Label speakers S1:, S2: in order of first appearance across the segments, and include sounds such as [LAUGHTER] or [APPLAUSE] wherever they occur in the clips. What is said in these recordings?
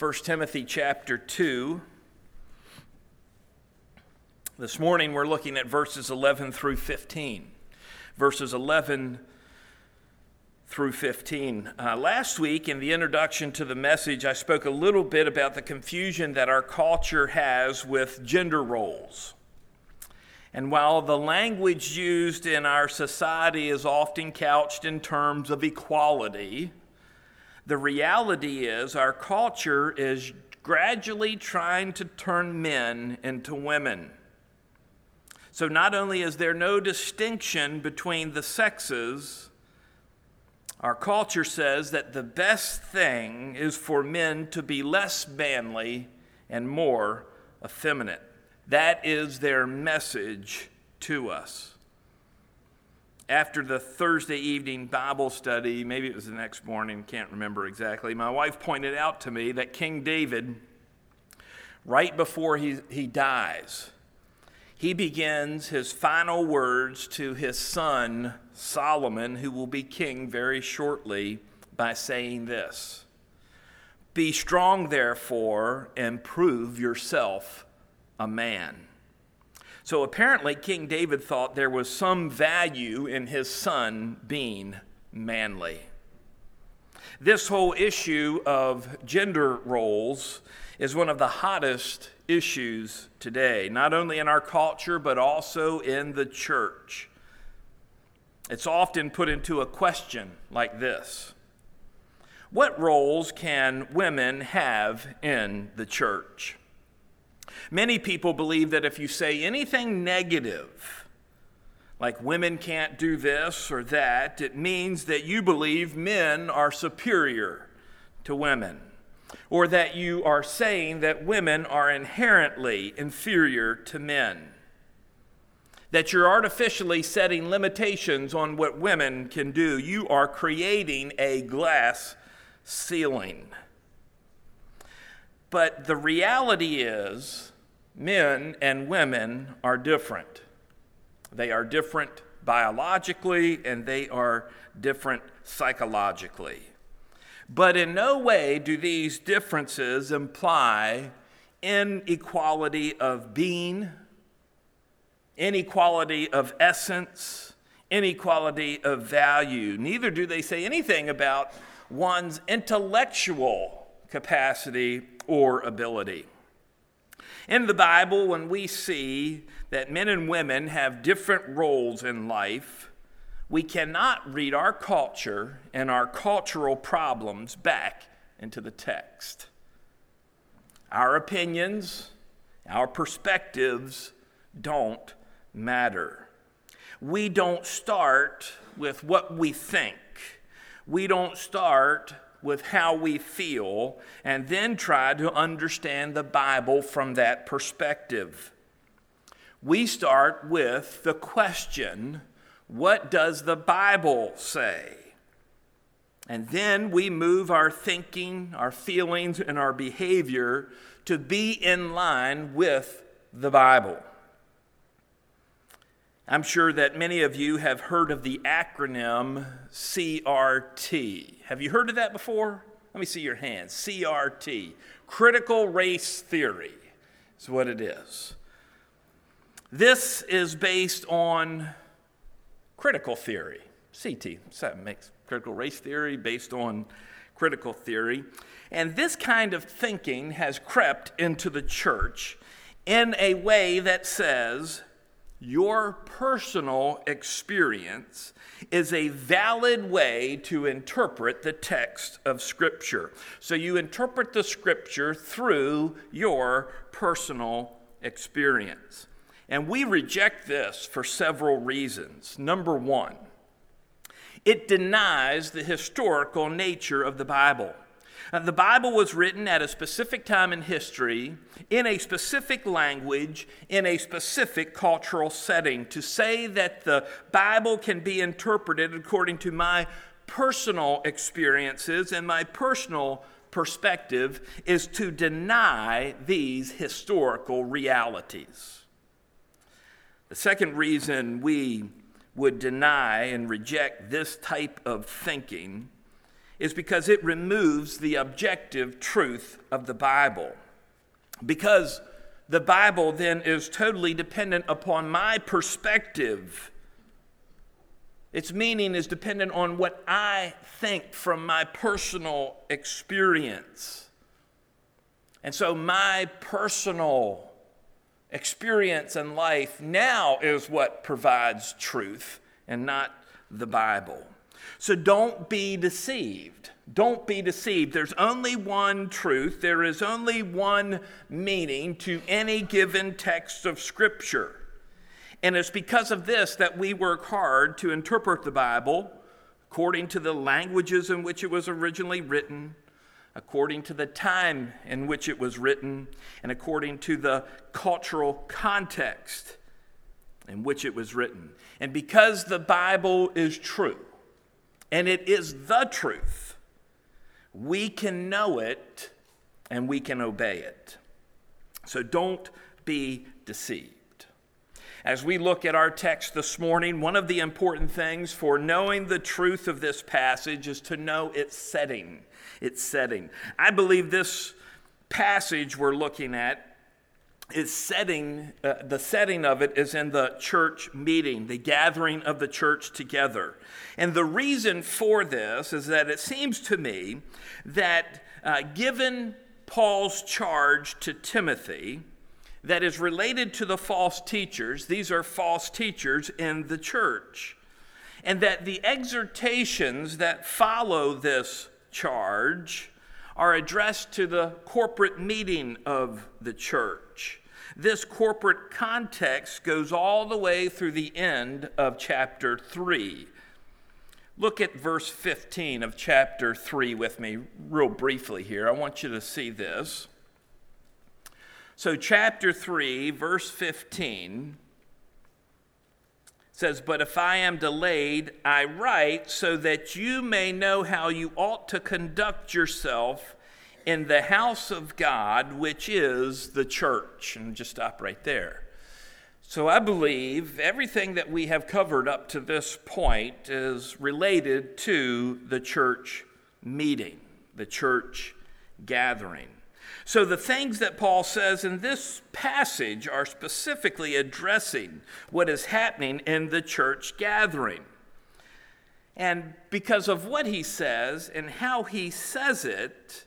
S1: 1 Timothy chapter 2. This morning we're looking at verses 11 through 15. Verses 11 through 15. Uh, last week, in the introduction to the message, I spoke a little bit about the confusion that our culture has with gender roles. And while the language used in our society is often couched in terms of equality, the reality is our culture is gradually trying to turn men into women. So not only is there no distinction between the sexes, our culture says that the best thing is for men to be less manly and more effeminate. That is their message to us. After the Thursday evening Bible study, maybe it was the next morning, can't remember exactly, my wife pointed out to me that King David, right before he, he dies, he begins his final words to his son Solomon, who will be king very shortly, by saying this Be strong, therefore, and prove yourself a man. So apparently, King David thought there was some value in his son being manly. This whole issue of gender roles is one of the hottest issues today, not only in our culture, but also in the church. It's often put into a question like this What roles can women have in the church? Many people believe that if you say anything negative, like women can't do this or that, it means that you believe men are superior to women or that you are saying that women are inherently inferior to men. That you're artificially setting limitations on what women can do. You are creating a glass ceiling. But the reality is, men and women are different. They are different biologically and they are different psychologically. But in no way do these differences imply inequality of being, inequality of essence, inequality of value. Neither do they say anything about one's intellectual capacity or ability. In the Bible, when we see that men and women have different roles in life, we cannot read our culture and our cultural problems back into the text. Our opinions, our perspectives don't matter. We don't start with what we think. We don't start with how we feel and then try to understand the Bible from that perspective. We start with the question what does the Bible say? And then we move our thinking, our feelings, and our behavior to be in line with the Bible. I'm sure that many of you have heard of the acronym CRT. Have you heard of that before? Let me see your hands. CRT, Critical Race Theory, is what it is. This is based on critical theory, CT. So that makes critical race theory based on critical theory. And this kind of thinking has crept into the church in a way that says your personal experience is a valid way to interpret the text of Scripture. So you interpret the Scripture through your personal experience. And we reject this for several reasons. Number one, it denies the historical nature of the Bible. Now, the Bible was written at a specific time in history, in a specific language, in a specific cultural setting. To say that the Bible can be interpreted according to my personal experiences and my personal perspective is to deny these historical realities. The second reason we would deny and reject this type of thinking is because it removes the objective truth of the Bible. Because the Bible then is totally dependent upon my perspective. Its meaning is dependent on what I think from my personal experience. And so, my personal experience in life now is what provides truth and not the Bible. So don't be deceived. Don't be deceived. There's only one truth, there is only one meaning to any given text of Scripture. And it's because of this that we work hard to interpret the Bible according to the languages in which it was originally written, according to the time in which it was written, and according to the cultural context in which it was written. And because the Bible is true, and it is the truth, we can know it and we can obey it. So don't be deceived. As we look at our text this morning, one of the important things for knowing the truth of this passage is to know its setting. Its setting. I believe this passage we're looking at is setting, uh, the setting of it is in the church meeting, the gathering of the church together. And the reason for this is that it seems to me that uh, given Paul's charge to Timothy, that is related to the false teachers, these are false teachers in the church, and that the exhortations that follow this charge are addressed to the corporate meeting of the church. This corporate context goes all the way through the end of chapter 3. Look at verse 15 of chapter 3 with me, real briefly here. I want you to see this. So, chapter 3, verse 15 says, But if I am delayed, I write so that you may know how you ought to conduct yourself in the house of God, which is the church. And just stop right there. So I believe everything that we have covered up to this point is related to the church meeting, the church gathering. So the things that Paul says in this passage are specifically addressing what is happening in the church gathering. And because of what he says and how he says it,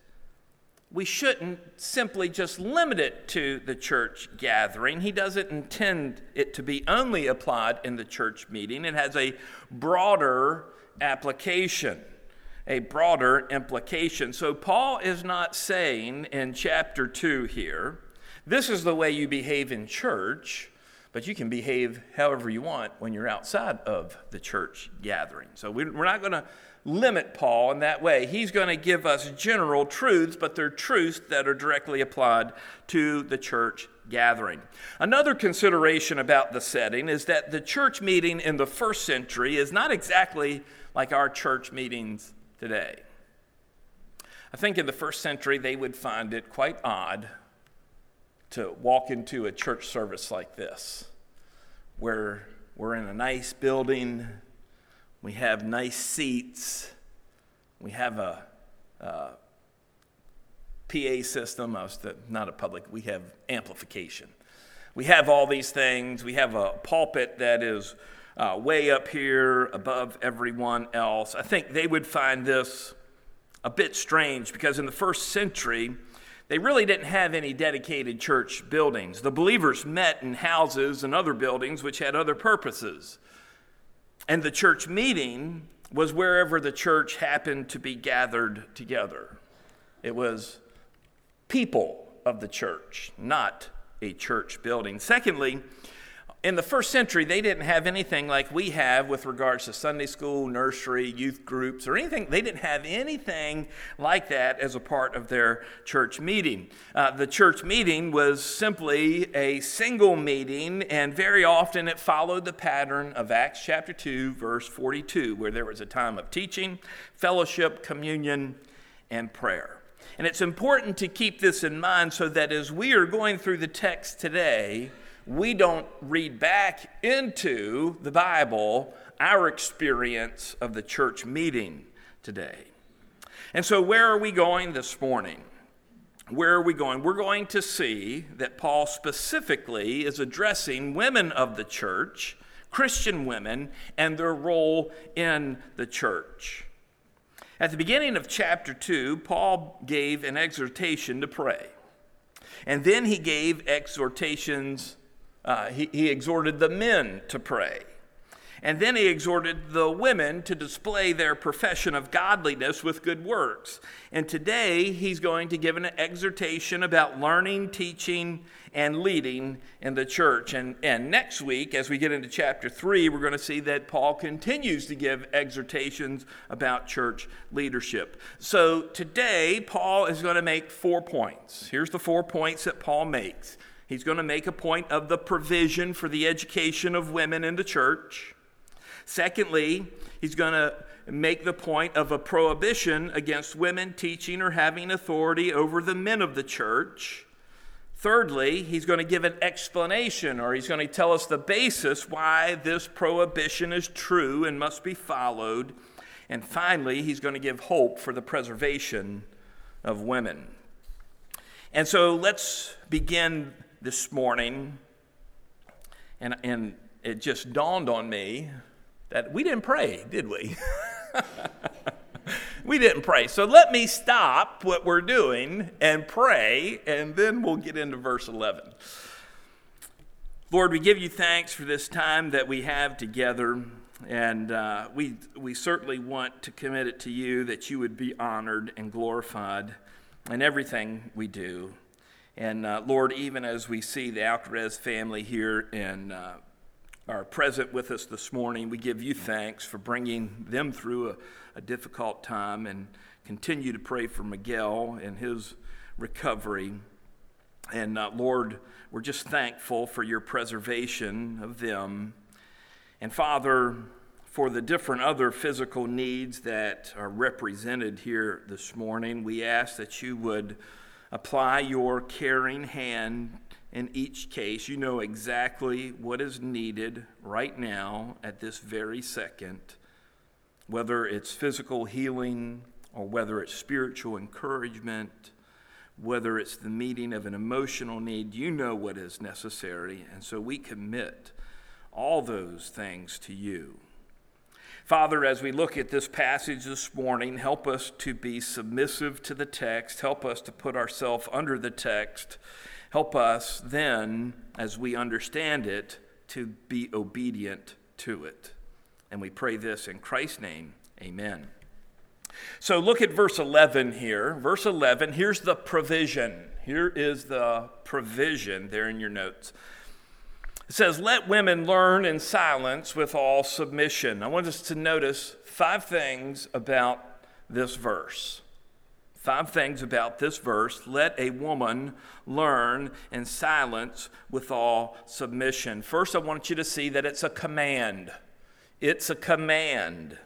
S1: we shouldn't simply just limit it to the church gathering. He doesn't intend it to be only applied in the church meeting, it has a broader application, a broader implication. So, Paul is not saying in chapter 2 here, this is the way you behave in church, but you can behave however you want when you're outside of the church gathering. So, we're not going to limit Paul in that way. He's going to give us general truths, but they're truths that are directly applied to the church gathering. Another consideration about the setting is that the church meeting in the first century is not exactly like our church meetings today. I think in the first century they would find it quite odd to walk into a church service like this, where we're in a nice building, we have nice seats. We have a, a PA system. I was the, not a public. We have amplification. We have all these things. We have a pulpit that is uh, way up here above everyone else. I think they would find this a bit strange because in the first century, they really didn't have any dedicated church buildings. The believers met in houses and other buildings which had other purposes. And the church meeting was wherever the church happened to be gathered together. It was people of the church, not a church building. Secondly, in the first century, they didn't have anything like we have with regards to Sunday school, nursery, youth groups, or anything. They didn't have anything like that as a part of their church meeting. Uh, the church meeting was simply a single meeting, and very often it followed the pattern of Acts chapter 2, verse 42, where there was a time of teaching, fellowship, communion, and prayer. And it's important to keep this in mind so that as we are going through the text today, we don't read back into the Bible our experience of the church meeting today. And so, where are we going this morning? Where are we going? We're going to see that Paul specifically is addressing women of the church, Christian women, and their role in the church. At the beginning of chapter 2, Paul gave an exhortation to pray. And then he gave exhortations, uh, he, he exhorted the men to pray. And then he exhorted the women to display their profession of godliness with good works. And today he's going to give an exhortation about learning, teaching, and leading in the church. And, and next week, as we get into chapter 3, we're going to see that Paul continues to give exhortations about church leadership. So today, Paul is going to make four points. Here's the four points that Paul makes. He's going to make a point of the provision for the education of women in the church. Secondly, he's going to make the point of a prohibition against women teaching or having authority over the men of the church. Thirdly, he's going to give an explanation or he's going to tell us the basis why this prohibition is true and must be followed. And finally, he's going to give hope for the preservation of women. And so let's begin this morning. And, and it just dawned on me that we didn't pray, did we? [LAUGHS] we didn't pray. So let me stop what we're doing and pray, and then we'll get into verse 11. Lord, we give you thanks for this time that we have together, and uh, we, we certainly want to commit it to you that you would be honored and glorified in everything we do. And uh, Lord, even as we see the Alcarez family here in uh, are present with us this morning. We give you thanks for bringing them through a, a difficult time and continue to pray for Miguel and his recovery. And uh, Lord, we're just thankful for your preservation of them. And Father, for the different other physical needs that are represented here this morning, we ask that you would apply your caring hand in each case. You know exactly what is needed right now at this very second, whether it's physical healing or whether it's spiritual encouragement, whether it's the meeting of an emotional need. You know what is necessary. And so we commit all those things to you. Father, as we look at this passage this morning, help us to be submissive to the text. Help us to put ourselves under the text Help us then, as we understand it, to be obedient to it. And we pray this in Christ's name. Amen. So look at verse 11 here. Verse 11, here's the provision. Here is the provision there in your notes. It says, Let women learn in silence with all submission. I want us to notice five things about this verse. Five things about this verse. Let a woman learn in silence with all submission. First, I want you to see that it's a command. It's a command.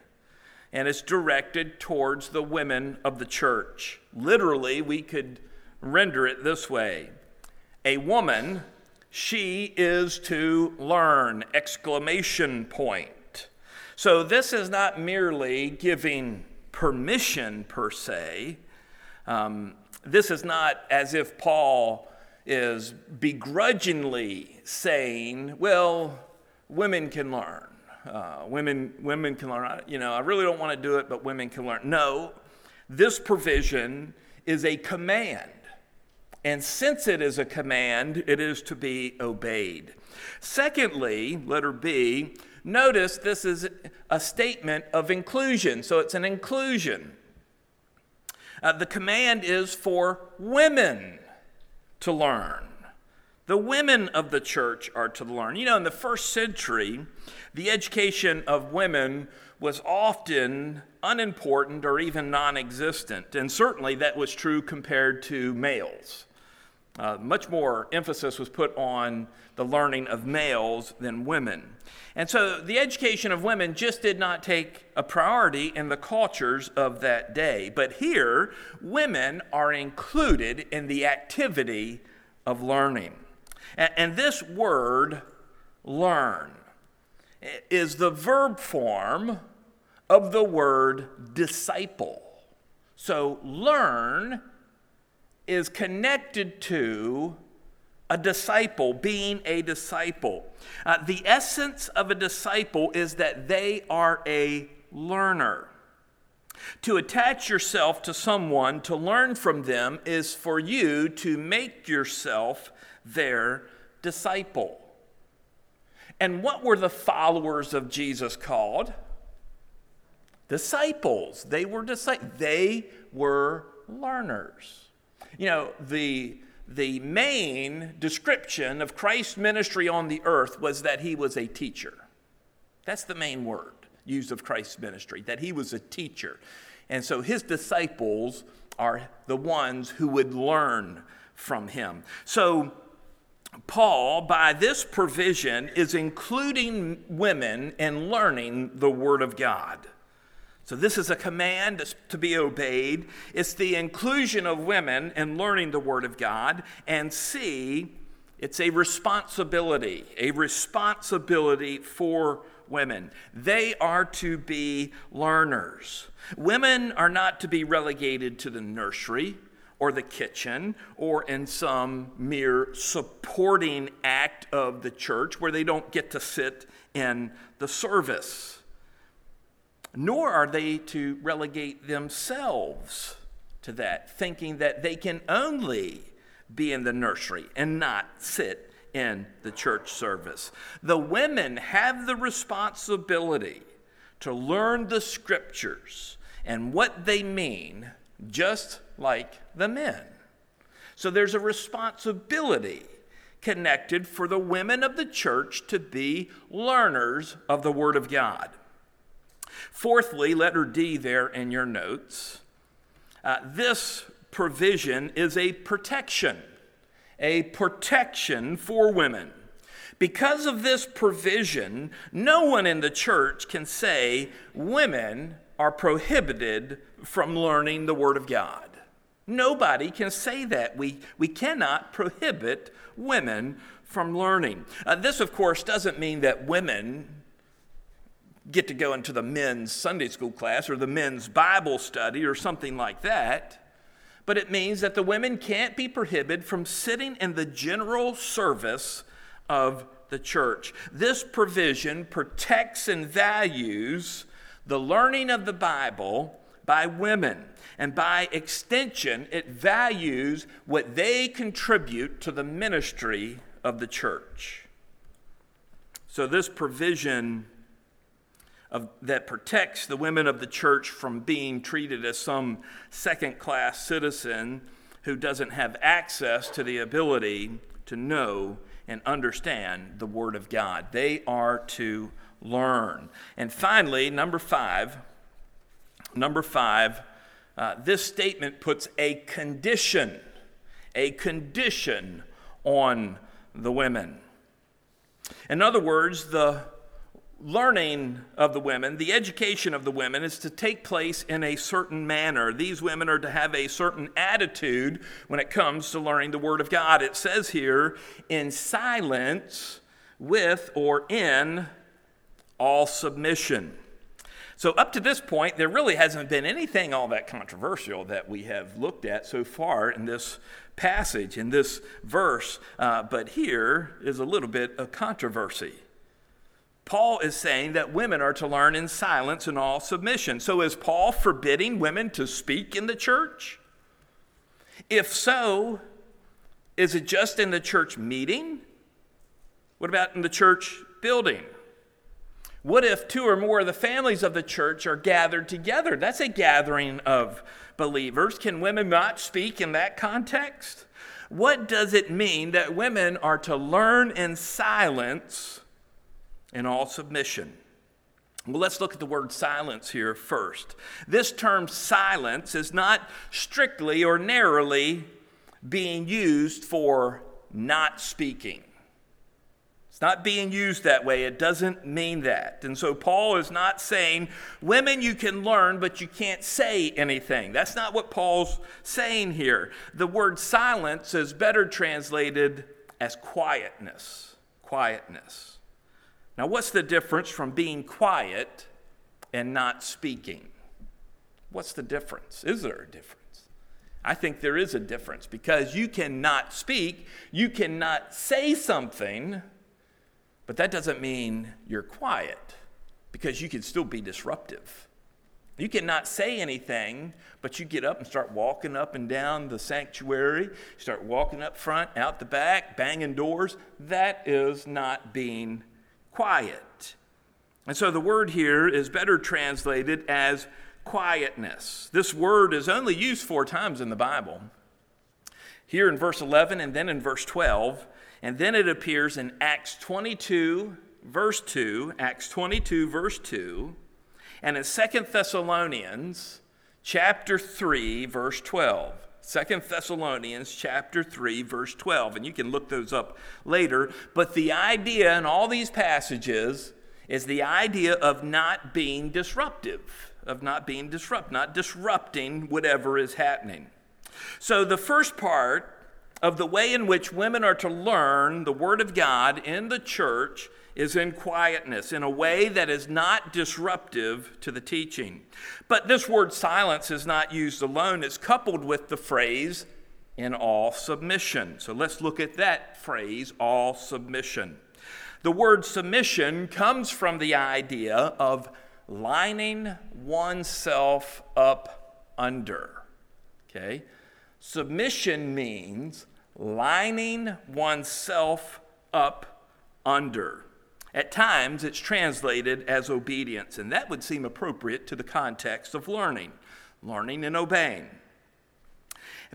S1: And it's directed towards the women of the church. Literally, we could render it this way A woman, she is to learn! Exclamation point. So, this is not merely giving permission per se um, this is not as if Paul is begrudgingly saying, well, women can learn. Uh, women, women can learn. You know, I really don't want to do it, but women can learn. No, this provision is a command. And since it is a command, it is to be obeyed. Secondly, letter B, notice this is a statement of inclusion. So it's an inclusion. Uh, the command is for women to learn. The women of the church are to learn. You know, in the first century, the education of women was often unimportant or even non existent, and certainly that was true compared to males. Uh, much more emphasis was put on the learning of males than women. And so the education of women just did not take a priority in the cultures of that day. But here, women are included in the activity of learning. And, and this word, learn, is the verb form of the word disciple. So, learn is connected to a disciple, being a disciple. Uh, the essence of a disciple is that they are a learner. To attach yourself to someone, to learn from them, is for you to make yourself their disciple. And what were the followers of Jesus called? Disciples. They were disciples. They were learners. You know, the, the main description of Christ's ministry on the earth was that he was a teacher. That's the main word used of Christ's ministry, that he was a teacher. And so his disciples are the ones who would learn from him. So, Paul, by this provision, is including women in learning the Word of God. So, this is a command to be obeyed. It's the inclusion of women in learning the Word of God. And C, it's a responsibility, a responsibility for women. They are to be learners. Women are not to be relegated to the nursery or the kitchen or in some mere supporting act of the church where they don't get to sit in the service nor are they to relegate themselves to that, thinking that they can only be in the nursery and not sit in the church service. The women have the responsibility to learn the scriptures and what they mean, just like the men. So there's a responsibility connected for the women of the church to be learners of the Word of God. Fourthly, letter D there in your notes. Uh, this provision is a protection, a protection for women. Because of this provision, no one in the church can say women are prohibited from learning the Word of God. Nobody can say that. We, we cannot prohibit women from learning. Uh, this, of course, doesn't mean that women get to go into the men's Sunday school class or the men's Bible study or something like that. But it means that the women can't be prohibited from sitting in the general service of the church. This provision protects and values the learning of the Bible by women. And by extension, it values what they contribute to the ministry of the church. So, this provision of, that protects the women of the church from being treated as some second class citizen who doesn't have access to the ability to know and understand the Word of God. They are to learn. And finally, number five, number five, uh, this statement puts a condition, a condition on the women. In other words, the learning of the women, the education of the women, is to take place in a certain manner. These women are to have a certain attitude when it comes to learning the Word of God. It says here, in silence, with or in all submission. So, up to this point, there really hasn't been anything all that controversial that we have looked at so far in this passage, in this verse. Uh, but here is a little bit of controversy. Paul is saying that women are to learn in silence and all submission. So is Paul forbidding women to speak in the church? If so, is it just in the church meeting? What about in the church building? What if two or more of the families of the church are gathered together? That's a gathering of believers. Can women not speak in that context? What does it mean that women are to learn in silence in all submission. Well, let's look at the word silence here first. This term silence is not strictly or narrowly being used for not speaking. It's not being used that way. It doesn't mean that. And so Paul is not saying, women, you can learn, but you can't say anything. That's not what Paul's saying here. The word silence is better translated as quietness. Quietness. Now, what's the difference from being quiet and not speaking? What's the difference? Is there a difference? I think there is a difference because you cannot speak, you cannot say something, but that doesn't mean you're quiet because you can still be disruptive. You cannot say anything, but you get up and start walking up and down the sanctuary, start walking up front, out the back, banging doors. That is not being quiet. And so the word here is better translated as quietness. This word is only used four times in the Bible. Here in verse 11 and then in verse 12, and then it appears in Acts 22, verse 2, Acts 22, verse 2 and in Second Thessalonians chapter 3, verse 12. Second Thessalonians chapter 3 verse 12 and you can look those up later. But the idea in all these passages is the idea of not being disruptive of not being disrupt not disrupting whatever is happening. So the first part of the way in which women are to learn the word of God in the church is in quietness, in a way that is not disruptive to the teaching. But this word silence is not used alone, it's coupled with the phrase in all submission. So let's look at that phrase, all submission. The word submission comes from the idea of lining oneself up under. Okay? Submission means lining oneself up under. At times, it's translated as obedience, and that would seem appropriate to the context of learning, learning and obeying.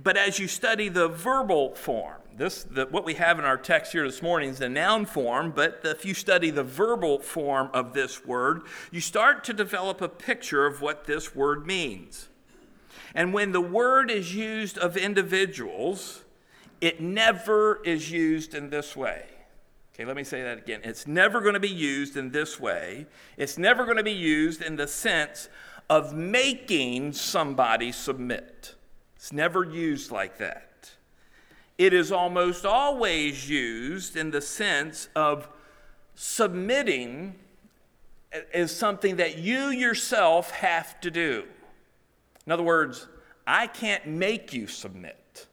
S1: But as you study the verbal form, this the, what we have in our text here this morning is the noun form, but if you study the verbal form of this word, you start to develop a picture of what this word means. And when the word is used of individuals, it never is used in this way. Okay, let me say that again. It's never going to be used in this way. It's never going to be used in the sense of making somebody submit. It's never used like that. It is almost always used in the sense of submitting as something that you yourself have to do. In other words, I can't make you submit.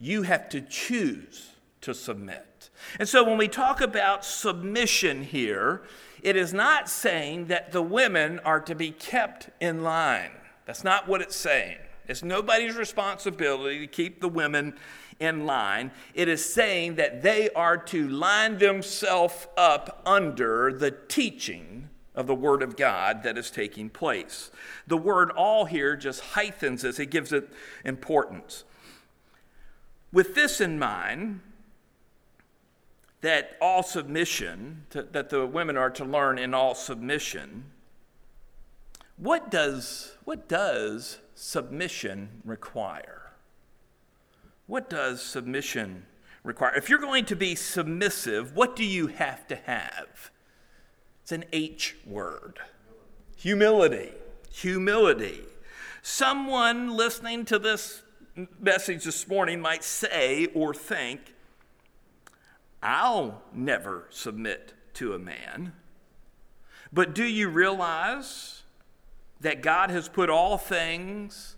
S1: You have to choose to submit. And so when we talk about submission here, it is not saying that the women are to be kept in line. That's not what it's saying. It's nobody's responsibility to keep the women in line. It is saying that they are to line themselves up under the teaching of the Word of God that is taking place. The word all here just heightens this, it gives it importance. With this in mind, that all submission, to, that the women are to learn in all submission, what does, what does submission require? What does submission require? If you're going to be submissive, what do you have to have? It's an H word humility. Humility. Someone listening to this message this morning might say or think, I'll never submit to a man. But do you realize that God has put all things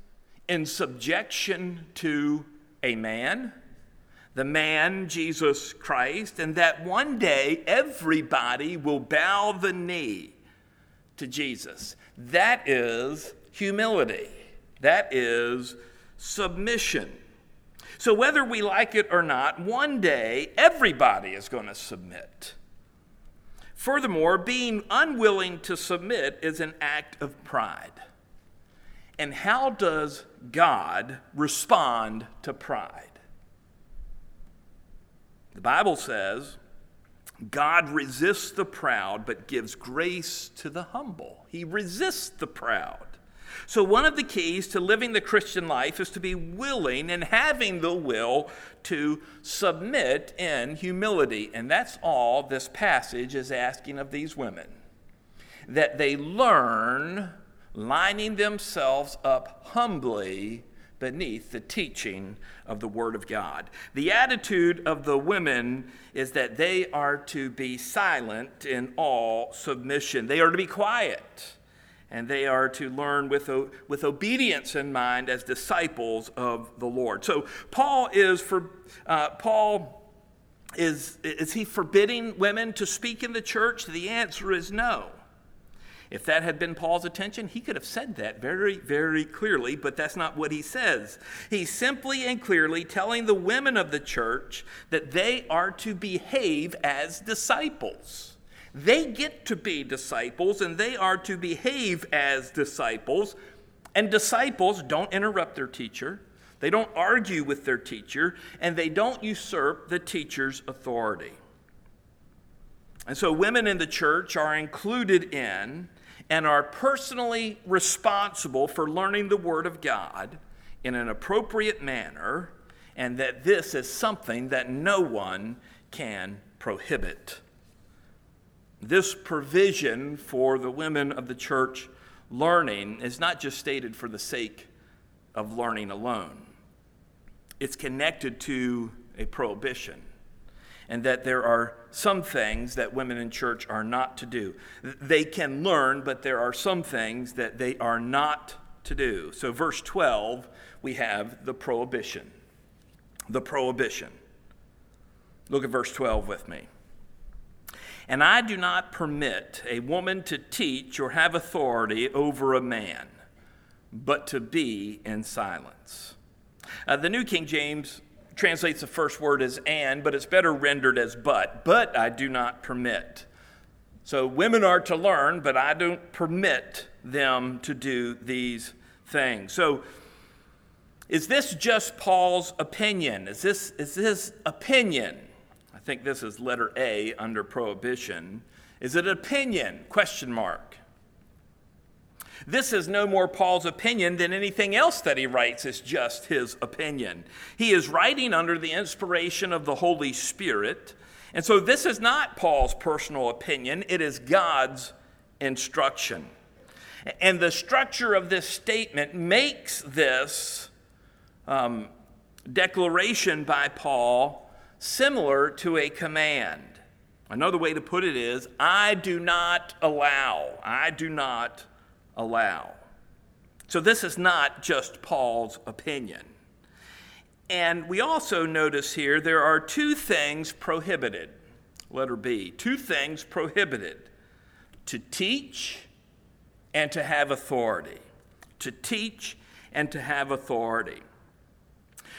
S1: in subjection to a man? The man, Jesus Christ, and that one day everybody will bow the knee to Jesus. That is humility. That is submission. So, whether we like it or not, one day everybody is going to submit. Furthermore, being unwilling to submit is an act of pride. And how does God respond to pride? The Bible says, God resists the proud but gives grace to the humble. He resists the proud. So, one of the keys to living the Christian life is to be willing and having the will to submit in humility. And that's all this passage is asking of these women that they learn lining themselves up humbly beneath the teaching of the Word of God. The attitude of the women is that they are to be silent in all submission, they are to be quiet and they are to learn with, with obedience in mind as disciples of the Lord. So Paul is for uh, Paul is is he forbidding women to speak in the church? The answer is no. If that had been Paul's attention, he could have said that very, very clearly, but that's not what he says. He's simply and clearly telling the women of the church that they are to behave as disciples. They get to be disciples and they are to behave as disciples. And disciples don't interrupt their teacher, they don't argue with their teacher, and they don't usurp the teacher's authority. And so, women in the church are included in and are personally responsible for learning the Word of God in an appropriate manner, and that this is something that no one can prohibit. This provision for the women of the church learning is not just stated for the sake of learning alone, it's connected to a prohibition and that there are some things that women in church are not to do. They can learn, but there are some things that they are not to do. So, verse 12, we have the prohibition. The prohibition. Look at verse 12 with me. And I do not permit a woman to teach or have authority over a man, but to be in silence. Uh, the New King James translates the first word as and, but it's better rendered as but. But I do not permit. So women are to learn, but I don't permit them to do these things. So is this just Paul's opinion? Is this, is this opinion? Think this is letter A under prohibition. Is it opinion? Question mark. This is no more Paul's opinion than anything else that he writes is just his opinion. He is writing under the inspiration of the Holy Spirit. And so this is not Paul's personal opinion, it is God's instruction. And the structure of this statement makes this um, declaration by Paul similar to a command. Another way to put it is I do not allow, I do not allow. So this is not just Paul's opinion. And we also notice here there are two things prohibited. Letter B. Two things prohibited to teach and to have authority. To teach and to have authority.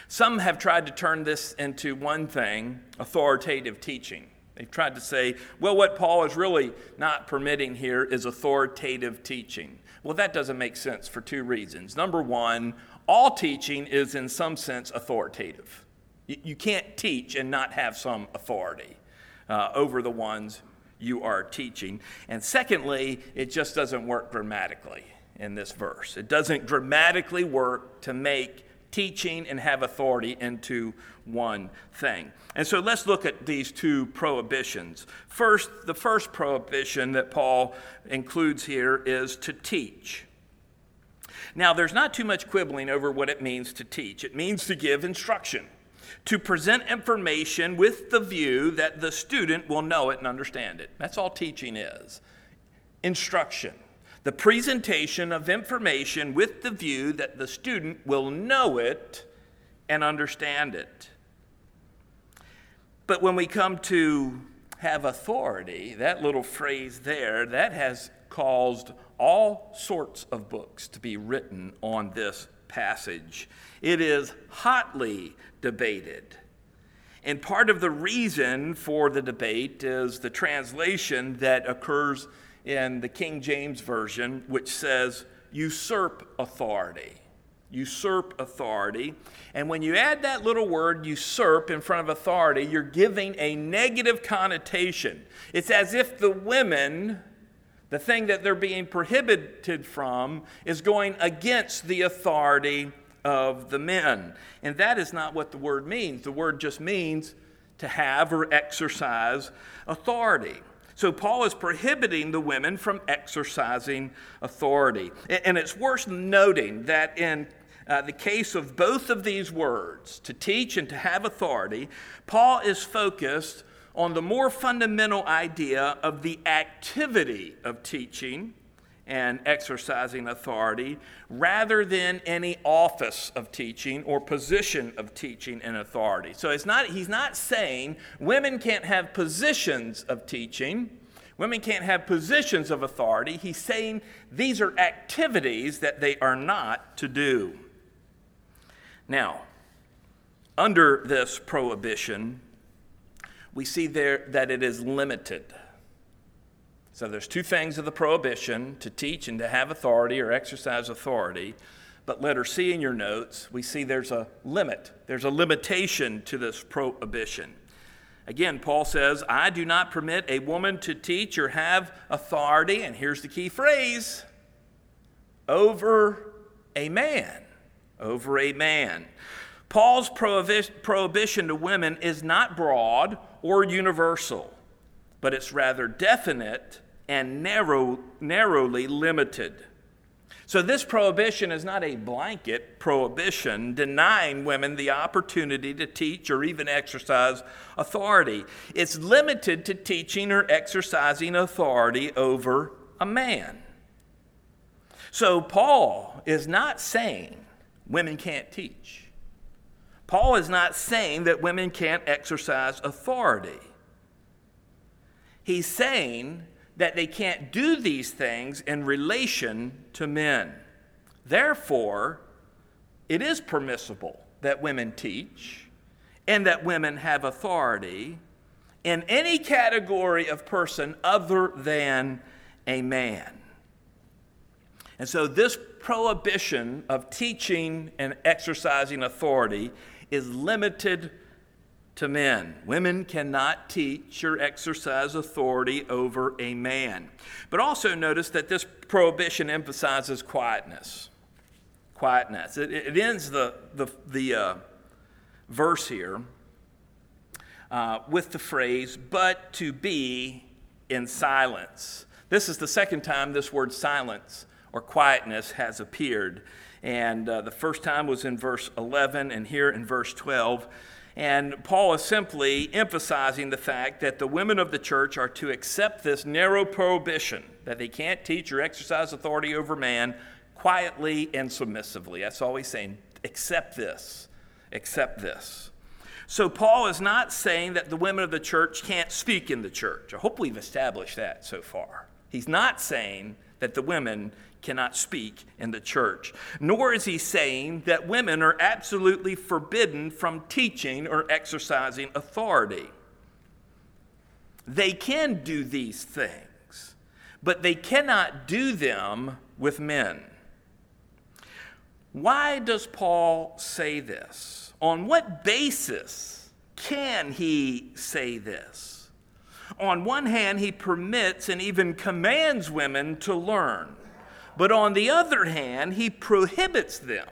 S1: Some have tried to turn this into one thing authoritative teaching. They've tried to say, well, what Paul is really not permitting here is authoritative teaching. Well, that doesn't make sense for two reasons. Number one, all teaching is in some sense authoritative. You can't teach and not have some authority uh, over the ones you are teaching. And secondly, it just doesn't work grammatically in this verse. It doesn't grammatically work to make teaching and have authority into one thing. And so let's look at these two prohibitions. First, the first prohibition that Paul includes here is to teach. Now, there's not too much quibbling over what it means to teach. It means to give instruction, to present information with the view that the student will know it and understand it. That's all teaching is instruction the presentation of information with the view that the student will know it and understand it. But when we come to have authority, that little phrase there, that has caused all sorts of books to be written on this passage. It is hotly debated. And part of the reason for the debate is the translation that occurs in the King James Version, which says usurp authority. Usurp authority. And when you add that little word usurp in front of authority, you're giving a negative connotation. It's as if the women, the thing that they're being prohibited from, is going against the authority of the men. And that is not what the word means. The word just means to have or exercise authority. So Paul is prohibiting the women from exercising authority. And it's worth noting that in uh, the case of both of these words, to teach and to have authority, Paul is focused on the more fundamental idea of the activity of teaching and exercising authority rather than any office of teaching or position of teaching and authority. So it's not, he's not saying women can't have positions of teaching, women can't have positions of authority. He's saying these are activities that they are not to do. Now, under this prohibition, we see there that it is limited. So there's two things of the prohibition to teach and to have authority or exercise authority. But letter C in your notes, we see there's a limit. There's a limitation to this prohibition. Again, Paul says, I do not permit a woman to teach or have authority, and here's the key phrase over a man. Over a man. Paul's prohibition to women is not broad or universal, but it's rather definite and narrow, narrowly limited. So, this prohibition is not a blanket prohibition denying women the opportunity to teach or even exercise authority. It's limited to teaching or exercising authority over a man. So, Paul is not saying women can't teach. Paul is not saying that women can't exercise authority. He's saying that they can't do these things in relation to men. Therefore, it is permissible that women teach and that women have authority in any category of person other than a man. And so, this prohibition of teaching and exercising authority is limited to men. Women cannot teach or exercise authority over a man. But also notice that this prohibition emphasizes quietness. Quietness. It, it ends the, the, the uh, verse here uh, with the phrase, but to be in silence. This is the second time this word silence or quietness has appeared. And uh, the first time was in verse 11, and here in verse 12. And Paul is simply emphasizing the fact that the women of the church are to accept this narrow prohibition that they can't teach or exercise authority over man quietly and submissively. That's all he's saying. Accept this. Accept this. So, Paul is not saying that the women of the church can't speak in the church. I hope we've established that so far. He's not saying that the women cannot speak in the church. Nor is he saying that women are absolutely forbidden from teaching or exercising authority. They can do these things, but they cannot do them with men. Why does Paul say this? On what basis can he say this? On one hand, he permits and even commands women to learn. But on the other hand, he prohibits them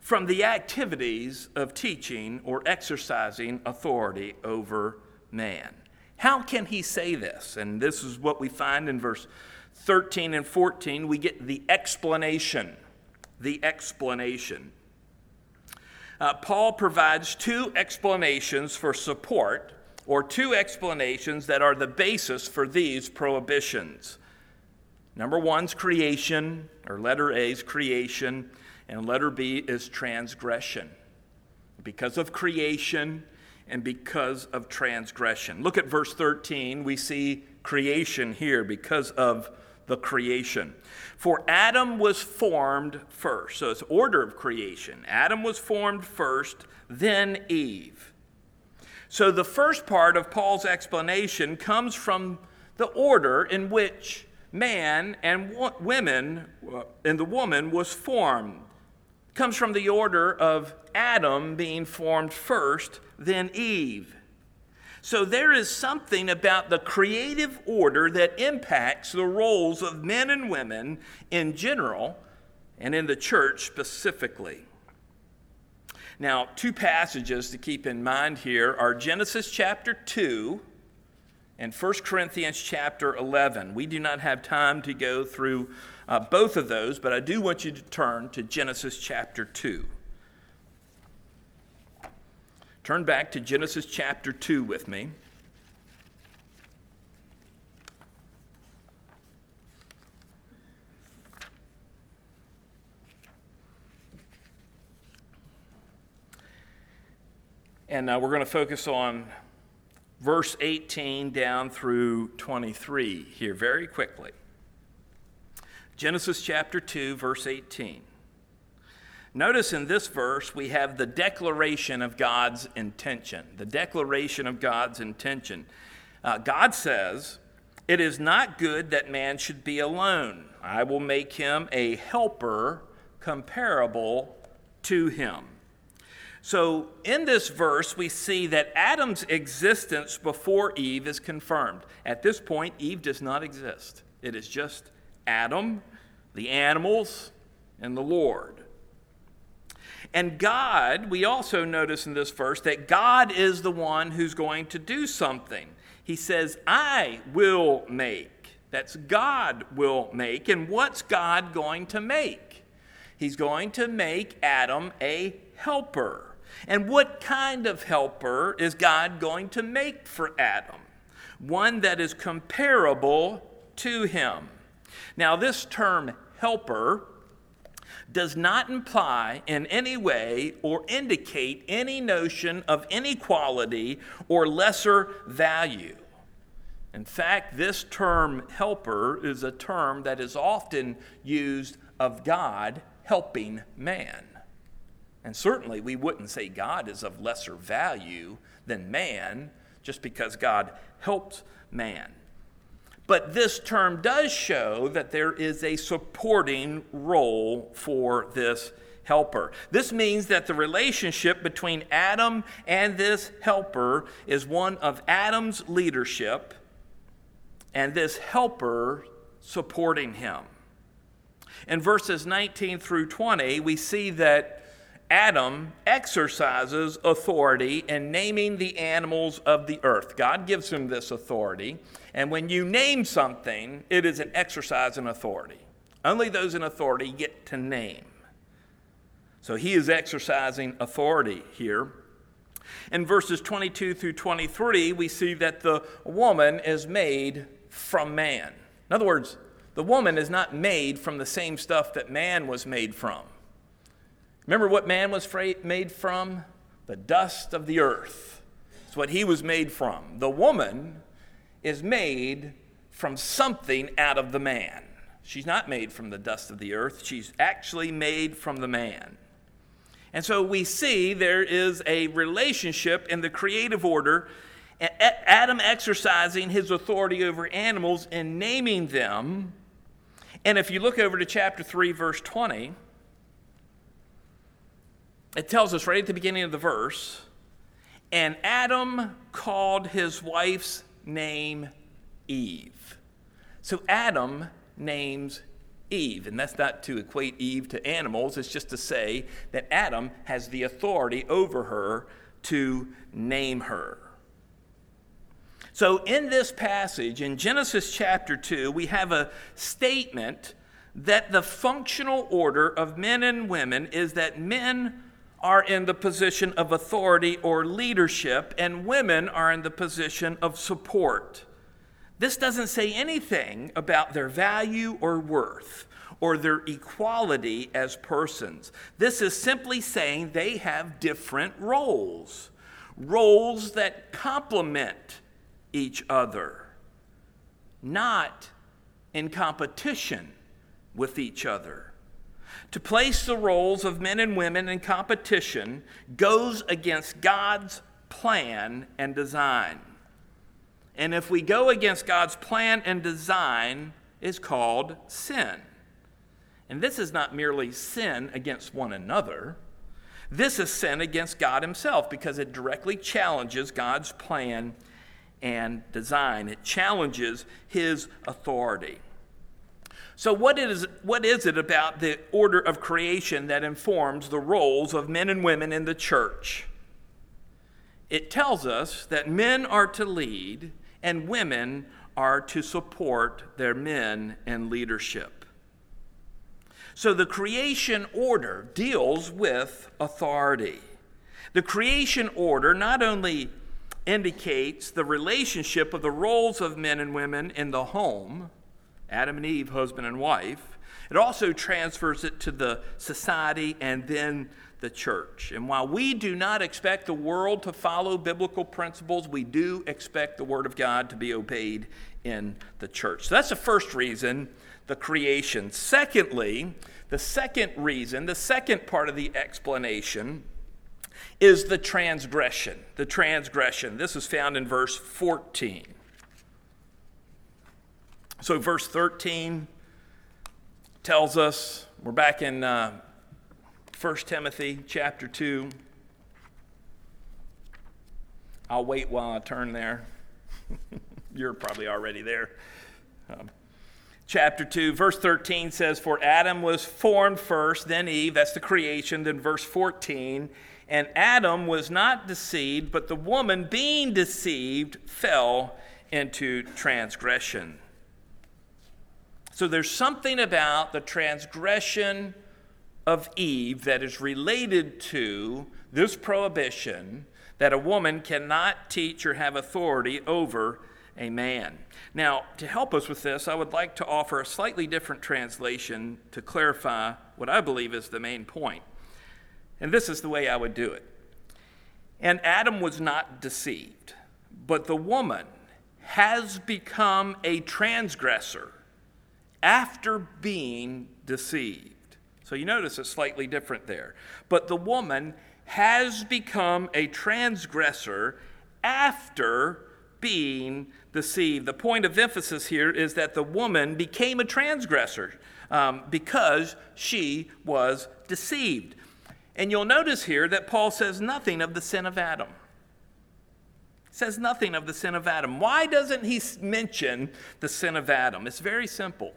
S1: from the activities of teaching or exercising authority over man. How can he say this? And this is what we find in verse 13 and 14. We get the explanation. The explanation. Uh, Paul provides two explanations for support, or two explanations that are the basis for these prohibitions. Number one's creation, or letter A is creation, and letter B is transgression. Because of creation and because of transgression. Look at verse 13. We see creation here because of the creation. For Adam was formed first. So it's order of creation. Adam was formed first, then Eve. So the first part of Paul's explanation comes from the order in which man and women uh, and the woman was formed. Comes from the order of Adam being formed first, then Eve. So there is something about the creative order that impacts the roles of men and women in general and in the church specifically. Now, two passages to keep in mind here are Genesis chapter 2 in 1 Corinthians chapter 11. We do not have time to go through uh, both of those, but I do want you to turn to Genesis chapter 2. Turn back to Genesis chapter 2 with me. And uh, we're going to focus on verse 18 down through 23 here very quickly. Genesis chapter 2, verse 18. Notice in this verse we have the declaration of God's intention. The declaration of God's intention. Uh, God says, It is not good that man should be alone. I will make him a helper comparable to him. So, in this verse, we see that Adam's existence before Eve is confirmed. At this point, Eve does not exist, it is just Adam, the animals, and the Lord. And God, we also notice in this verse that God is the one who's going to do something. He says, I will make. That's God will make. And what's God going to make? He's going to make Adam a helper. And what kind of helper is God going to make for Adam? One that is comparable to him. Now, this term helper does not imply in any way or indicate any notion of inequality or lesser value. In fact, this term helper is a term that is often used of God helping man. And certainly, we wouldn't say God is of lesser value than man just because God helped man. But this term does show that there is a supporting role for this helper. This means that the relationship between Adam and this helper is one of Adam's leadership and this helper supporting him. In verses 19 through 20, we see that Adam exercises authority in naming the animals of the earth. God gives him this authority. And when you name something, it is an exercise in authority. Only those in authority get to name. So he is exercising authority here. In verses 22 through 23, we see that the woman is made from man. In other words, the woman is not made from the same stuff that man was made from. Remember what man was made from? The dust of the earth. It's what he was made from. The woman is made from something out of the man. She's not made from the dust of the earth, she's actually made from the man. And so we see there is a relationship in the creative order, Adam exercising his authority over animals and naming them. And if you look over to chapter 3, verse 20, it tells us right at the beginning of the verse, and Adam called his wife's name Eve. So Adam names Eve, and that's not to equate Eve to animals, it's just to say that Adam has the authority over her to name her. So, in this passage, in Genesis chapter 2, we have a statement that the functional order of men and women is that men are in the position of authority or leadership, and women are in the position of support. This doesn't say anything about their value or worth or their equality as persons. This is simply saying they have different roles, roles that complement each other, not in competition with each other. To place the roles of men and women in competition goes against God's plan and design. And if we go against God's plan and design, is called sin. And this is not merely sin against one another. This is sin against God Himself because it directly challenges God's plan and design. It challenges His authority. So, what is, what is it about the order of creation that informs the roles of men and women in the church? It tells us that men are to lead and women are to support their men in leadership. So, the creation order deals with authority. The creation order not only indicates the relationship of the roles of men and women in the home Adam and Eve, husband and wife. It also transfers it to the society and then the church. And while we do not expect the world to follow biblical principles, we do expect the Word of God to be obeyed in the church. So that's the first reason, the creation. Secondly, the second reason, the second part of the explanation, is the transgression. The transgression. This is found in verse 14. So, verse 13 tells us, we're back in uh, 1 Timothy chapter 2. I'll wait while I turn there. [LAUGHS] You're probably already there. Um, chapter 2, verse 13 says, For Adam was formed first, then Eve, that's the creation. Then verse 14, and Adam was not deceived, but the woman, being deceived, fell into transgression. So there's something about the transgression of Eve that is related to this prohibition that a woman cannot teach or have authority over a man. Now, to help us with this, I would like to offer a slightly different translation to clarify what I believe is the main point. And this is the way I would do it. And Adam was not deceived, but the woman has become a transgressor after being deceived. So you notice it's slightly different there. But the woman has become a transgressor after being deceived. The point of emphasis here is that the woman became a transgressor um, because she was deceived. And you'll notice here that Paul says nothing of the sin of Adam says nothing of the sin of Adam. Why doesn't he mention the sin of Adam? It's very simple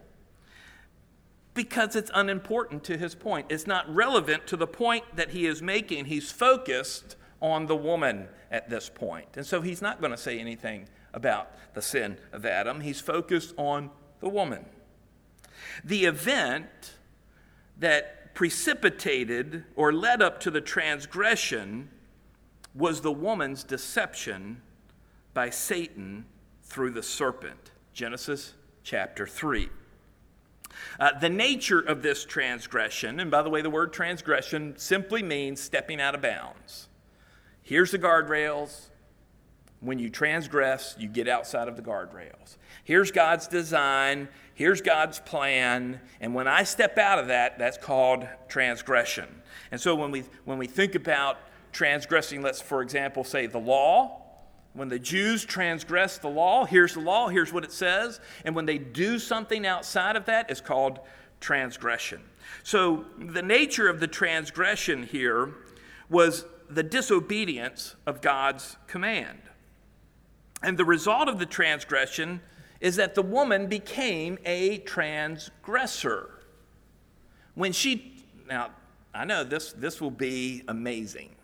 S1: because it's unimportant to his point. It's not relevant to the point that he is making. He's focused on the woman at this point. And so he's not going to say anything about the sin of Adam. He's focused on the woman. The event that precipitated or led up to the transgression was the woman's deception by Satan through the serpent. Genesis chapter 3. Uh, the nature of this transgression, and by the way, the word transgression simply means stepping out of bounds. Here's the guardrails. When you transgress, you get outside of the guardrails. Here's God's design. Here's God's plan. And when I step out of that, that's called transgression. And so when we, when we think about transgressing, let's, for example, say the law, when the Jews transgress the law, here's the law, here's what it says. And when they do something outside of that, it's called transgression. So the nature of the transgression here was the disobedience of God's command. And the result of the transgression is that the woman became a transgressor. When she, now, I know this, this will be amazing,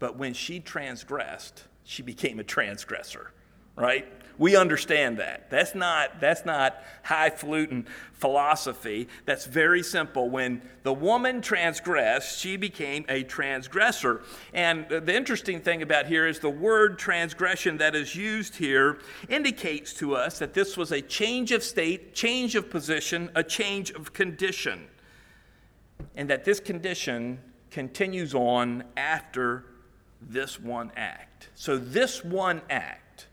S1: but when she transgressed, she became a transgressor, right? We understand that. That's not, that's not highfalutin philosophy. That's very simple. When the woman transgressed, she became a transgressor. And the interesting thing about here is the word transgression that is used here indicates to us that this was a change of state, change of position, a change of condition. And that this condition continues on after this one act. So, this one act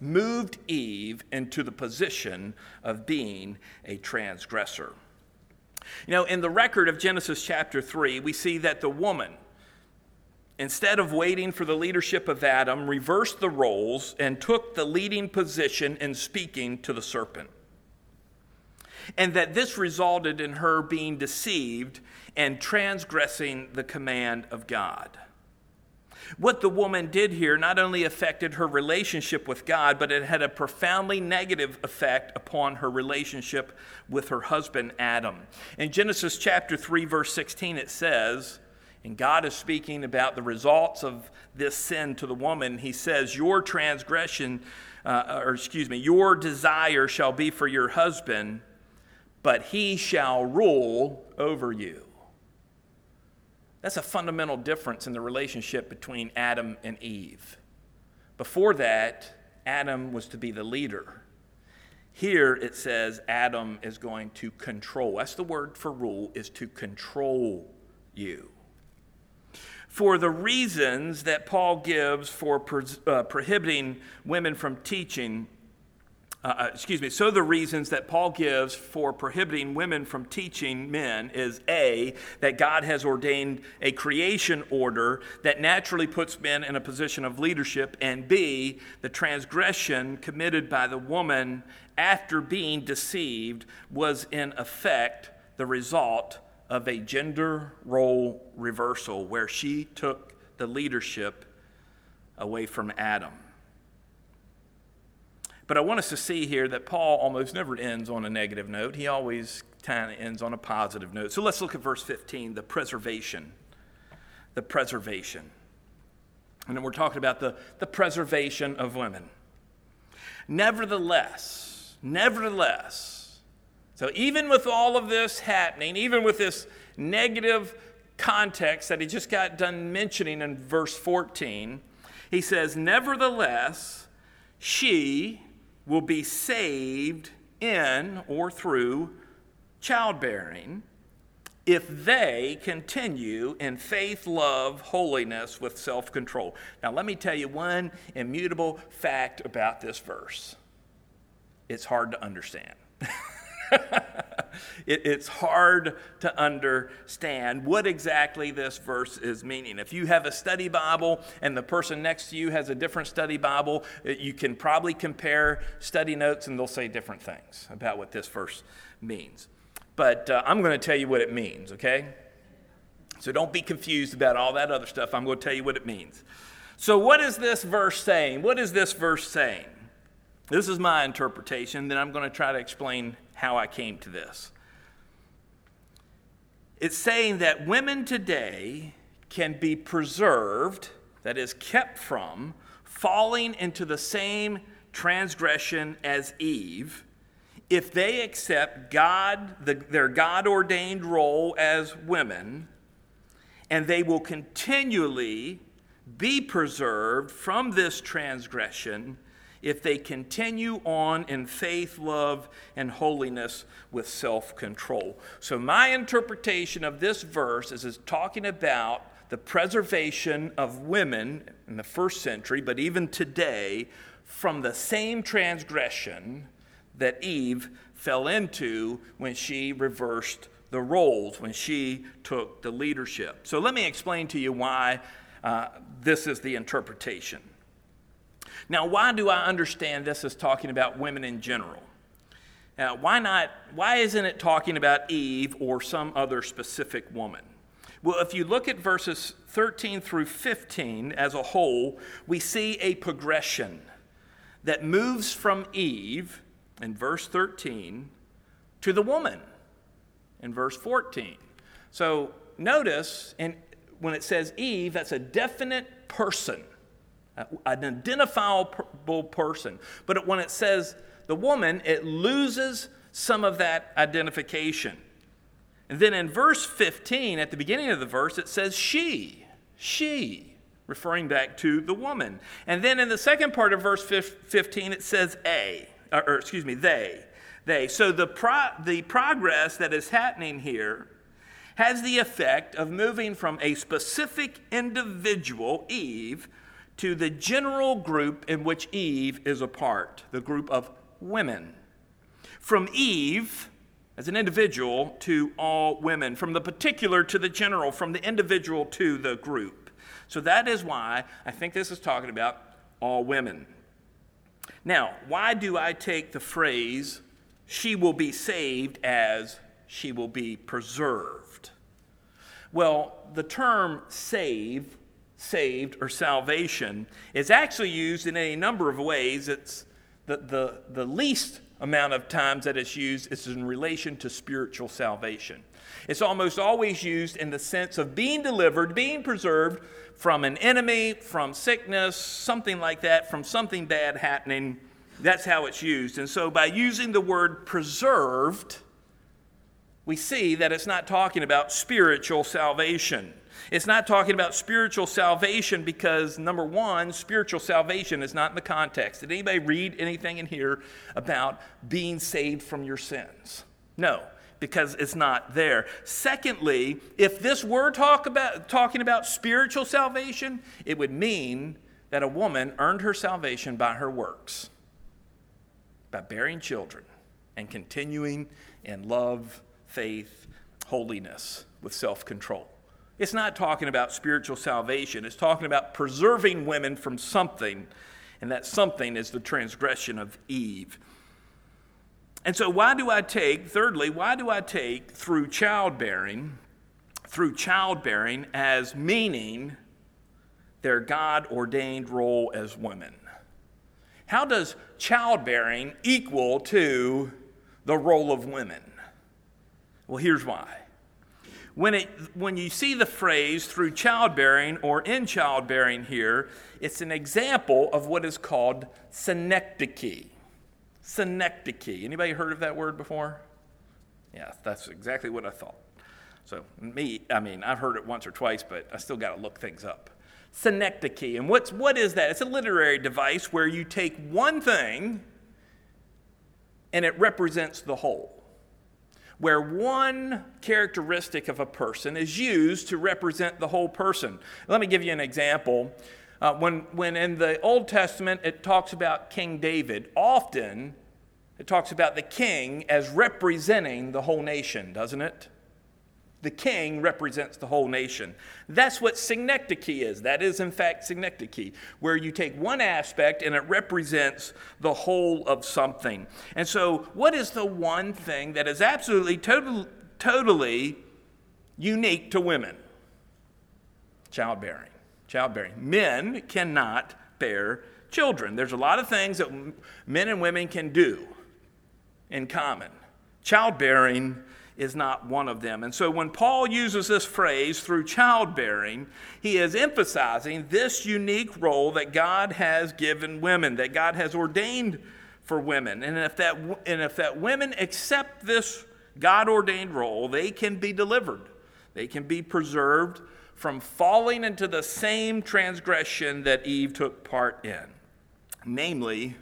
S1: moved Eve into the position of being a transgressor. You know, in the record of Genesis chapter 3, we see that the woman, instead of waiting for the leadership of Adam, reversed the roles and took the leading position in speaking to the serpent. And that this resulted in her being deceived and transgressing the command of God. What the woman did here not only affected her relationship with God, but it had a profoundly negative effect upon her relationship with her husband Adam. In Genesis chapter 3, verse 16, it says, and God is speaking about the results of this sin to the woman. He says, Your transgression, uh, or excuse me, your desire shall be for your husband, but he shall rule over you. That's a fundamental difference in the relationship between Adam and Eve. Before that, Adam was to be the leader. Here it says Adam is going to control. That's the word for rule, is to control you. for the reasons that Paul gives for uh, prohibiting women from teaching. Uh, uh, excuse me. So the reasons that Paul gives for prohibiting women from teaching men is A, that God has ordained a creation order that naturally puts men in a position of leadership, and B, the transgression committed by the woman after being deceived was in effect the result of a gender role reversal where she took the leadership away from Adam. But I want us to see here that Paul almost never ends on a negative note. He always kind of ends on a positive note. So let's look at verse 15 the preservation. The preservation. And then we're talking about the, the preservation of women. Nevertheless, nevertheless, so, even with all of this happening, even with this negative context that he just got done mentioning in verse 14, he says, Nevertheless, she will be saved in or through childbearing if they continue in faith, love, holiness with self control. Now, let me tell you one immutable fact about this verse it's hard to understand. [LAUGHS] [LAUGHS] it, it's hard to understand what exactly this verse is meaning. If you have a study Bible and the person next to you has a different study Bible, uh, you can probably compare study notes and they'll say different things about what this verse means. But uh, I'm going to tell you what it means, okay? So don't be confused about all that other stuff. I'm going to tell you what it means. So, what is this verse saying? What is this verse saying? This is my interpretation, then I'm going to try to explain how I came to this. It's saying that women today can be preserved, that is, kept from falling into the same transgression as Eve if they accept God, the, their God ordained role as women, and they will continually be preserved from this transgression if they continue on in faith, love, and holiness with self control. So, my interpretation of this verse is it's talking about the preservation of women in the first century, but even today, from the same transgression that Eve fell into when she reversed the roles, when she took the leadership. So, let me explain to you why uh, this is the interpretation. Now, why do I understand this as talking about women in general? Now, why not? Why isn't it talking about Eve or some other specific woman? Well, if you look at verses 13 through 15 as a whole, we see a progression that moves from Eve in verse 13 to the woman in verse 14. So notice and when it says Eve, that's a definite person Uh, an identifiable person. But when it says the woman, it loses some of that identification. And then in verse 15, at the beginning of the verse, it says she, she, referring back to the woman. And then in the second part of verse 15, it says a, or, or excuse me, they, they. So the, pro, the progress that is happening here has the effect of moving from a specific individual, Eve, to the general group in which Eve is a part, the group of women. From Eve, as an individual, to all women. From the particular to the general, from the individual to the group. So that is why I think this is talking about all women. Now, why do I take the phrase, she will be saved, as she will be preserved? Well, the term save saved or salvation is actually used in any number of ways. It's the, the, the least amount of times that it's used is in relation to spiritual salvation. It's almost always used in the sense of being delivered, being preserved from an enemy, from sickness, something like that, from something bad happening. That's how it's used. And so by using the word preserved, we see that it's not talking about spiritual salvation. It's not talking about spiritual salvation because, number one, spiritual salvation is not in the context. Did anybody read anything in here about being saved from your sins? No, because it's not there. Secondly, if this were talk about, talking about spiritual salvation, it would mean that a woman earned her salvation by her works, by bearing children and continuing in love, faith, holiness, with self control. It's not talking about spiritual salvation, it's talking about preserving women from something, and that something is the transgression of Eve. And so, why do I take, thirdly, why do I take through childbearing, through childbearing as meaning their God ordained role as women? How does childbearing equal to the role of women? Well, here's why. When, it, when you see the phrase through childbearing or in childbearing here, it's an example of what is called synecdoche. Synecdoche. Anybody heard of that word before? Yeah, that's exactly what I thought. So, me, I mean, I've heard it once or twice, but I still got to look things up. Synecdoche. And what's, what is that? It's a literary device where you take one thing and it represents the whole. Where one characteristic of a person is used to represent the whole person. Let me give you an example. Uh, when, when in the Old Testament it talks about King David, often it talks about the king as representing the whole nation, doesn't it? The king represents the whole nation. That's what synecdoche is. That is, in fact, synecdoche, where you take one aspect and it represents the whole of something. And so, what is the one thing that is absolutely, total, totally unique to women? Childbearing childbearing. Men cannot bear children. There's a lot of things that men and women can do in common. Childbearing is not one of them. And so when Paul uses this phrase through childbearing, he is emphasizing this unique role that God has given women, that God has ordained for women. And if that, and if that women accept this God ordained role, they can be delivered, they can be preserved from falling into the same transgression that Eve took part in, namely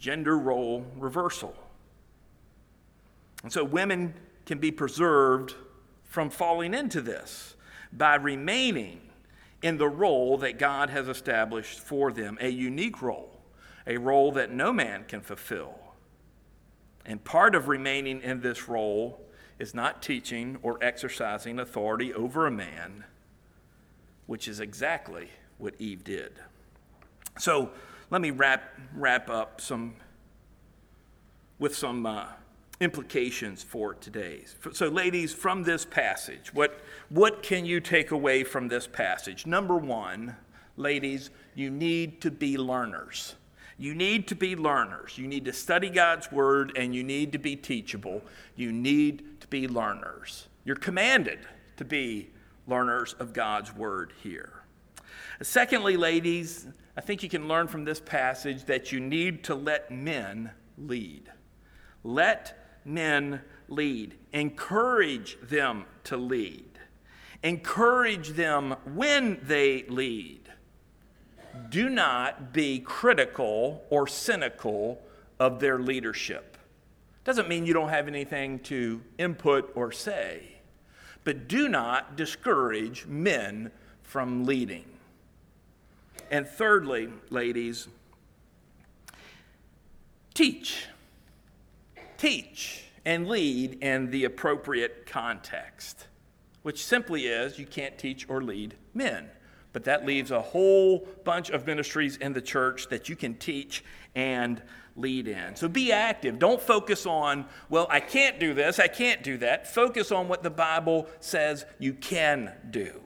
S1: gender role reversal. And so women can be preserved from falling into this by remaining in the role that God has established for them, a unique role, a role that no man can fulfill. And part of remaining in this role is not teaching or exercising authority over a man which is exactly what Eve did. So let me wrap, wrap up some with some uh, implications for today. So, ladies, from this passage, what, what can you take away from this passage? Number one, ladies, you need to be learners. You need to be learners. You need to study God's word and you need to be teachable. You need to be learners. You're commanded to be learners of God's word here. Secondly, ladies, I think you can learn from this passage that you need to let men lead. Let men lead. Encourage them to lead. Encourage them when they lead. Do not be critical or cynical of their leadership. Doesn't mean you don't have anything to input or say but do not discourage men from leading. And thirdly, ladies, teach. Teach and lead in the appropriate context, which simply is you can't teach or lead men. But that leaves a whole bunch of ministries in the church that you can teach and lead in. So be active. Don't focus on, well, I can't do this, I can't do that. Focus on what the Bible says you can do.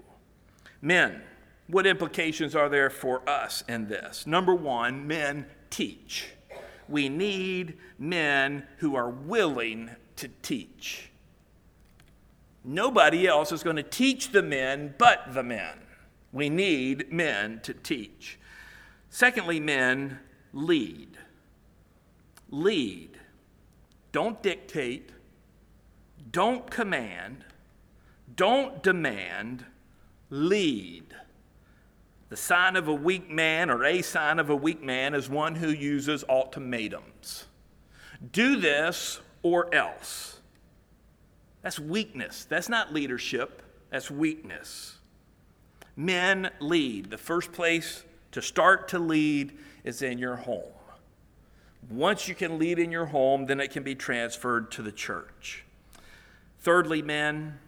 S1: Men, what implications are there for us in this? Number one, men teach. We need men who are willing to teach. Nobody else is going to teach the men but the men. We need men to teach. Secondly, men lead lead. Don't dictate. Don't command. Don't demand. Lead. The sign of a weak man, or a sign of a weak man, is one who uses ultimatums. Do this or else. That's weakness. That's not leadership, that's weakness. Men lead. The first place to start to lead is in your home. Once you can lead in your home, then it can be transferred to the church. Thirdly, men,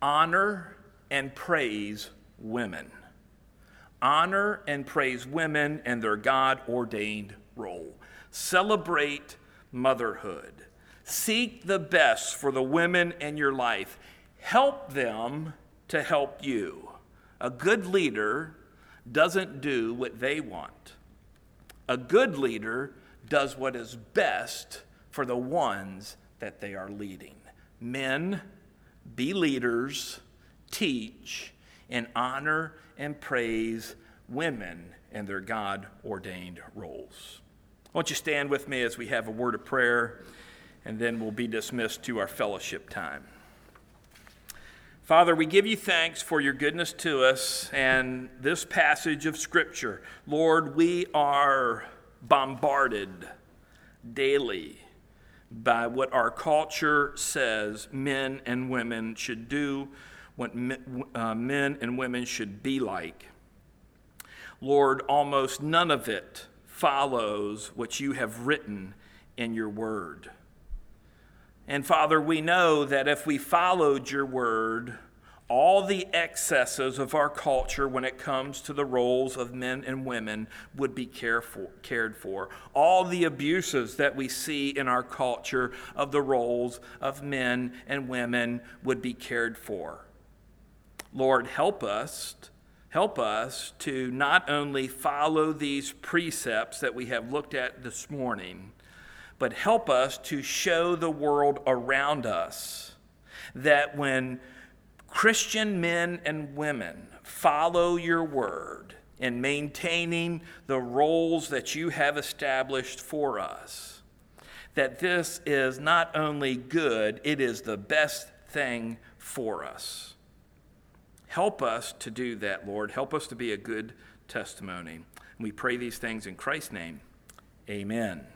S1: honor and praise women. Honor and praise women and their God ordained role. Celebrate motherhood. Seek the best for the women in your life. Help them to help you. A good leader doesn't do what they want. A good leader does what is best for the ones that they are leading. Men, be leaders, teach, and honor and praise women and their God ordained roles. Won't you stand with me as we have a word of prayer, and then we'll be dismissed to our fellowship time. Father, we give you thanks for your goodness to us and this passage of Scripture. Lord, we are bombarded daily by what our culture says men and women should do, what uh, men and women should be like. Lord, almost none of it follows what you have written in your word. And Father, we know that if we followed your word, all the excesses of our culture when it comes to the roles of men and women would be care cared for. All the abuses that we see in our culture of the roles of men and women would be cared for. Lord, help us. Help us to not only follow these precepts that we have looked at this morning, but help us to show the world around us that when Christian men and women follow your word in maintaining the roles that you have established for us, that this is not only good, it is the best thing for us. Help us to do that, Lord. Help us to be a good testimony. We pray these things in Christ's name. Amen.